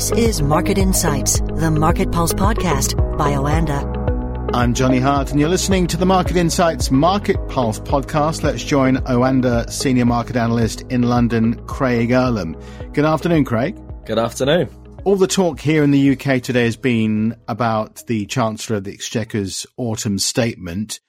This is Market Insights, the Market Pulse podcast by Oanda. I'm Johnny Hart, and you're listening to the Market Insights Market Pulse podcast. Let's join Oanda senior market analyst in London, Craig Erlam. Good afternoon, Craig. Good afternoon. All the talk here in the UK today has been about the Chancellor of the Exchequer's autumn statement.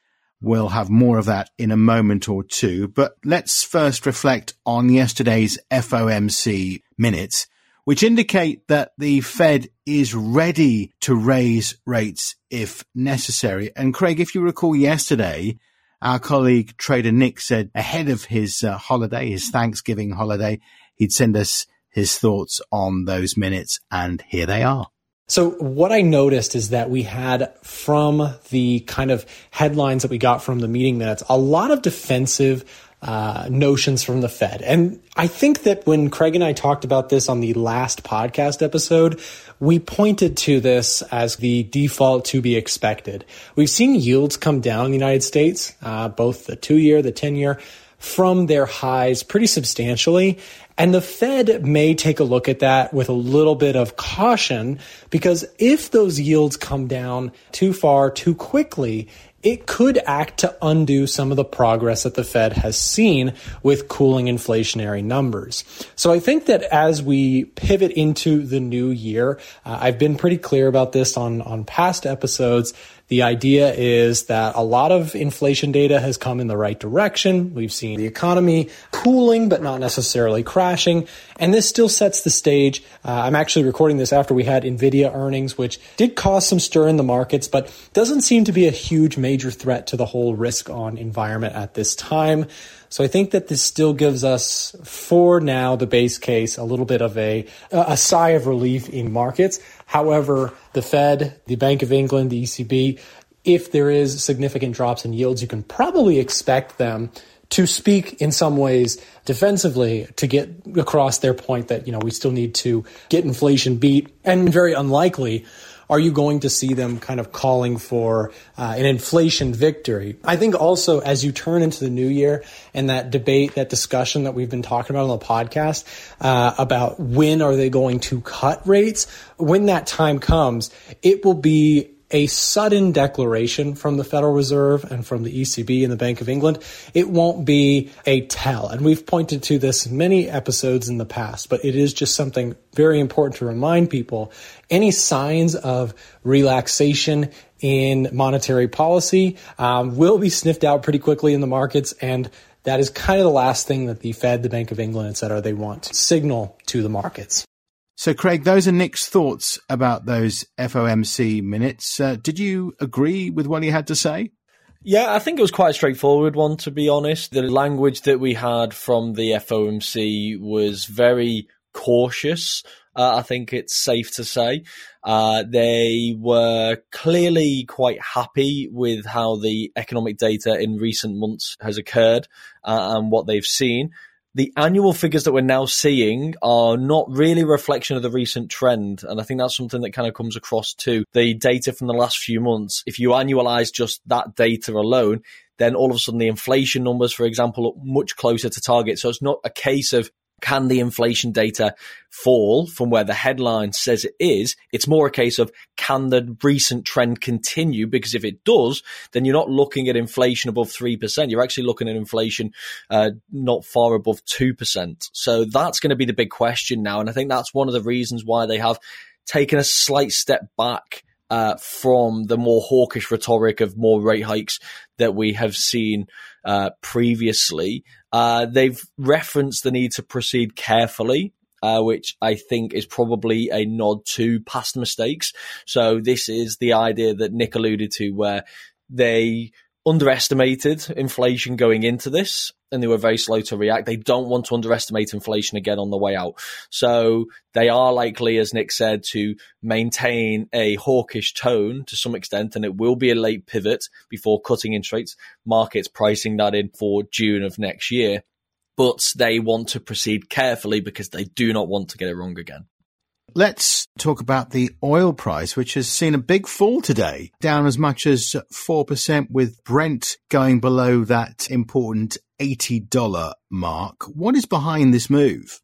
We'll have more of that in a moment or two, but let's first reflect on yesterday's FOMC minutes which indicate that the Fed is ready to raise rates if necessary. And Craig, if you recall yesterday, our colleague trader Nick said ahead of his uh, holiday, his Thanksgiving holiday, he'd send us his thoughts on those minutes. And here they are. So what I noticed is that we had from the kind of headlines that we got from the meeting minutes, a lot of defensive uh, notions from the Fed. And I think that when Craig and I talked about this on the last podcast episode, we pointed to this as the default to be expected. We've seen yields come down in the United States, uh, both the two year, the 10 year, from their highs pretty substantially. And the Fed may take a look at that with a little bit of caution because if those yields come down too far too quickly, it could act to undo some of the progress that the Fed has seen with cooling inflationary numbers. So I think that as we pivot into the new year, uh, I've been pretty clear about this on, on past episodes the idea is that a lot of inflation data has come in the right direction. We've seen the economy cooling, but not necessarily crashing. And this still sets the stage. Uh, I'm actually recording this after we had NVIDIA earnings, which did cause some stir in the markets, but doesn't seem to be a huge major threat to the whole risk on environment at this time. So I think that this still gives us, for now, the base case, a little bit of a, a sigh of relief in markets. However, the Fed, the Bank of England, the ECB, if there is significant drops in yields, you can probably expect them to speak in some ways defensively to get across their point that, you know, we still need to get inflation beat and very unlikely are you going to see them kind of calling for uh, an inflation victory? I think also as you turn into the new year and that debate, that discussion that we've been talking about on the podcast uh, about when are they going to cut rates, when that time comes, it will be a sudden declaration from the Federal Reserve and from the ECB and the Bank of England, it won't be a tell. And we've pointed to this in many episodes in the past, but it is just something very important to remind people. Any signs of relaxation in monetary policy um, will be sniffed out pretty quickly in the markets and that is kind of the last thing that the Fed, the Bank of England, et cetera, they want to signal to the markets. So, Craig, those are Nick's thoughts about those FOMC minutes. Uh, did you agree with what he had to say? Yeah, I think it was quite a straightforward one, to be honest. The language that we had from the FOMC was very cautious. Uh, I think it's safe to say. Uh, they were clearly quite happy with how the economic data in recent months has occurred uh, and what they've seen the annual figures that we're now seeing are not really a reflection of the recent trend. And I think that's something that kind of comes across to the data from the last few months. If you annualize just that data alone, then all of a sudden the inflation numbers, for example, look much closer to target. So it's not a case of can the inflation data fall from where the headline says it is? It's more a case of can the recent trend continue? Because if it does, then you're not looking at inflation above 3%. You're actually looking at inflation uh, not far above 2%. So that's going to be the big question now. And I think that's one of the reasons why they have taken a slight step back uh, from the more hawkish rhetoric of more rate hikes that we have seen uh, previously. Uh, they've referenced the need to proceed carefully. Uh, which I think is probably a nod to past mistakes. So this is the idea that Nick alluded to, where they underestimated inflation going into this and they were very slow to react. They don't want to underestimate inflation again on the way out. So they are likely, as Nick said, to maintain a hawkish tone to some extent, and it will be a late pivot before cutting interest rates. Markets pricing that in for June of next year. But they want to proceed carefully because they do not want to get it wrong again. Let's talk about the oil price, which has seen a big fall today, down as much as 4%, with Brent going below that important $80 mark. What is behind this move?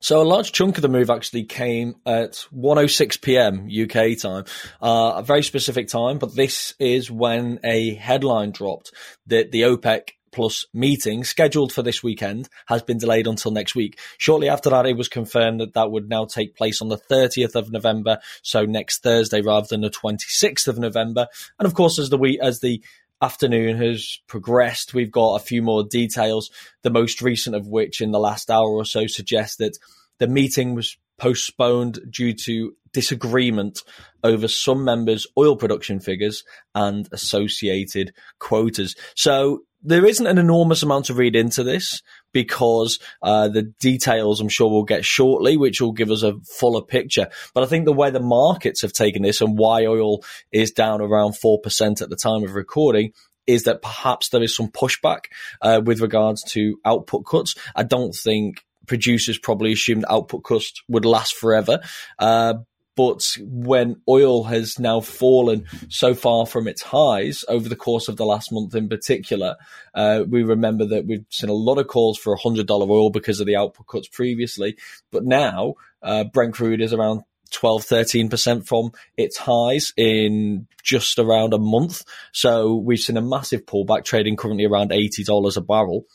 So a large chunk of the move actually came at 1:06 p.m. UK time, uh, a very specific time. But this is when a headline dropped that the OPEC plus meeting scheduled for this weekend has been delayed until next week. Shortly after that, it was confirmed that that would now take place on the 30th of November, so next Thursday rather than the 26th of November. And of course, as the week as the afternoon has progressed, we've got a few more details. The most recent of which, in the last hour or so, suggests that the meeting was postponed due to disagreement over some members' oil production figures and associated quotas. So there isn't an enormous amount to read into this because uh, the details I'm sure we'll get shortly, which will give us a fuller picture. But I think the way the markets have taken this and why oil is down around 4% at the time of recording is that perhaps there is some pushback uh, with regards to output cuts. I don't think producers probably assumed output cuts would last forever. Uh, but when oil has now fallen so far from its highs over the course of the last month in particular, uh, we remember that we've seen a lot of calls for $100 oil because of the output cuts previously. But now uh, Brent crude is around 12, 13% from its highs in just around a month. So we've seen a massive pullback trading currently around $80 a barrel.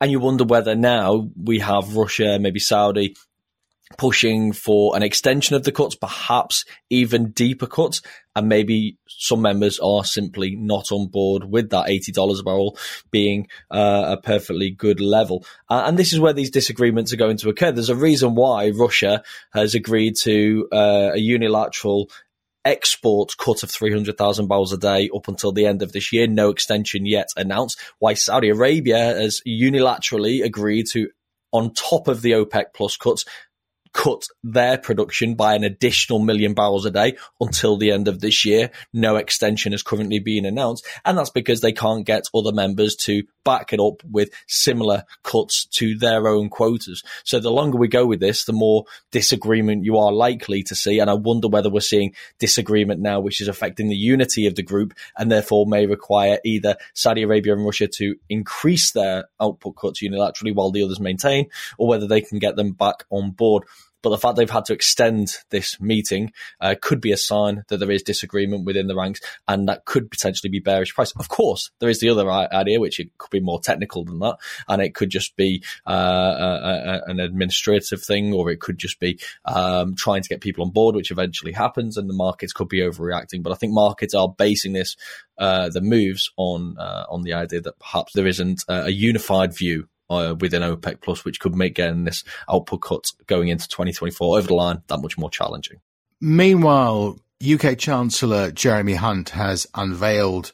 And you wonder whether now we have Russia, maybe Saudi, pushing for an extension of the cuts, perhaps even deeper cuts, and maybe some members are simply not on board with that $80 a barrel being uh, a perfectly good level. Uh, and this is where these disagreements are going to occur. There's a reason why Russia has agreed to uh, a unilateral export cut of 300,000 barrels a day up until the end of this year. No extension yet announced. Why Saudi Arabia has unilaterally agreed to on top of the OPEC plus cuts, cut their production by an additional million barrels a day until the end of this year. No extension has currently been announced. And that's because they can't get other members to back it up with similar cuts to their own quotas. So the longer we go with this, the more disagreement you are likely to see. And I wonder whether we're seeing disagreement now, which is affecting the unity of the group and therefore may require either Saudi Arabia and Russia to increase their output cuts unilaterally while the others maintain, or whether they can get them back on board. But the fact they've had to extend this meeting uh, could be a sign that there is disagreement within the ranks, and that could potentially be bearish price. Of course, there is the other idea, which it could be more technical than that, and it could just be uh, a, a, an administrative thing, or it could just be um, trying to get people on board, which eventually happens, and the markets could be overreacting. But I think markets are basing this uh, the moves on uh, on the idea that perhaps there isn't a unified view uh, within OPEC Plus, which could make getting this output cut going into 2024 over the line that much more challenging. Meanwhile, UK Chancellor Jeremy Hunt has unveiled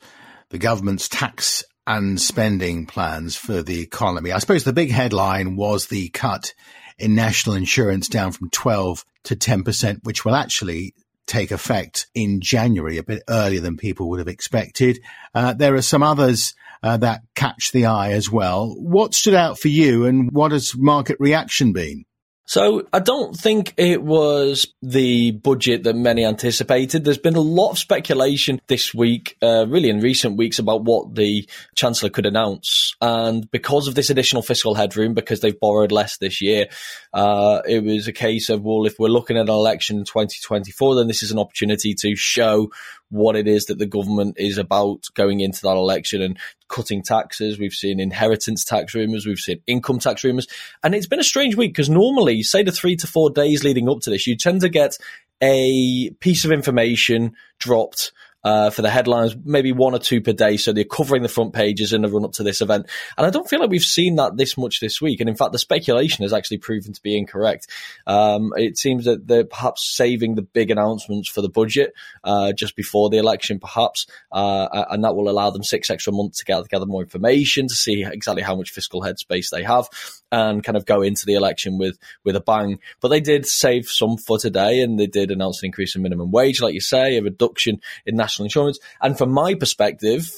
the government's tax and spending plans for the economy. I suppose the big headline was the cut in national insurance down from 12 to 10%, which will actually take effect in January, a bit earlier than people would have expected. Uh, there are some others uh, that catch the eye as well. What stood out for you and what has market reaction been? So I don't think it was the budget that many anticipated. There's been a lot of speculation this week, uh, really in recent weeks, about what the Chancellor could announce. And because of this additional fiscal headroom, because they've borrowed less this year, uh, it was a case of, well, if we're looking at an election in 2024, then this is an opportunity to show what it is that the government is about going into that election and cutting taxes. We've seen inheritance tax rumours, we've seen income tax rumours. And it's been a strange week because normally, say the three to four days leading up to this, you tend to get a piece of information dropped uh, for the headlines, maybe one or two per day. So they're covering the front pages in the run up to this event. And I don't feel like we've seen that this much this week. And in fact, the speculation has actually proven to be incorrect. Um, it seems that they're perhaps saving the big announcements for the budget uh, just before the election, perhaps. Uh, and that will allow them six extra months to gather, gather more information to see exactly how much fiscal headspace they have and kind of go into the election with with a bang. But they did save some for today, and they did announce an increase in minimum wage, like you say, a reduction in national insurance. And from my perspective,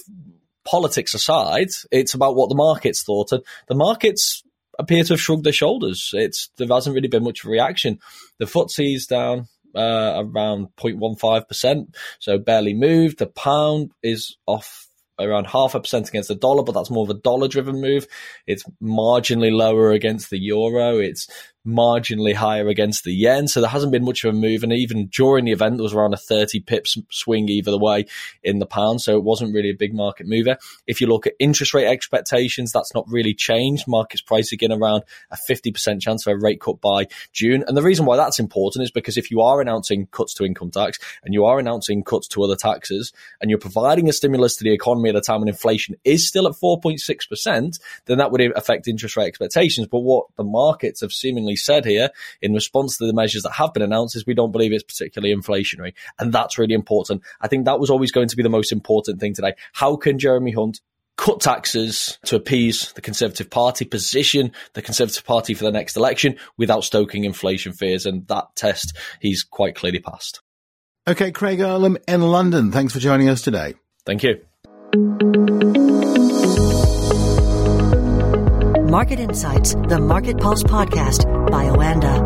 politics aside, it's about what the markets thought, and the markets appear to have shrugged their shoulders. It's there hasn't really been much reaction. The FTSE's down uh, around 0.15%, so barely moved. The pound is off around half a percent against the dollar, but that's more of a dollar driven move. It's marginally lower against the euro. It's marginally higher against the yen. So there hasn't been much of a move. And even during the event, there was around a 30 pips swing either way in the pound. So it wasn't really a big market mover. If you look at interest rate expectations, that's not really changed. Markets pricing in around a 50% chance of a rate cut by June. And the reason why that's important is because if you are announcing cuts to income tax and you are announcing cuts to other taxes and you're providing a stimulus to the economy at a time when inflation is still at 4.6%, then that would affect interest rate expectations. But what the markets have seemingly said here in response to the measures that have been announced is we don't believe it's particularly inflationary. And that's really important. I think that was always going to be the most important thing today. How can Jeremy Hunt cut taxes to appease the Conservative Party, position the Conservative Party for the next election without stoking inflation fears. And that test he's quite clearly passed. Okay, Craig Erlam in London. Thanks for joining us today. Thank you. Market Insights, the Market Pulse podcast by Oanda.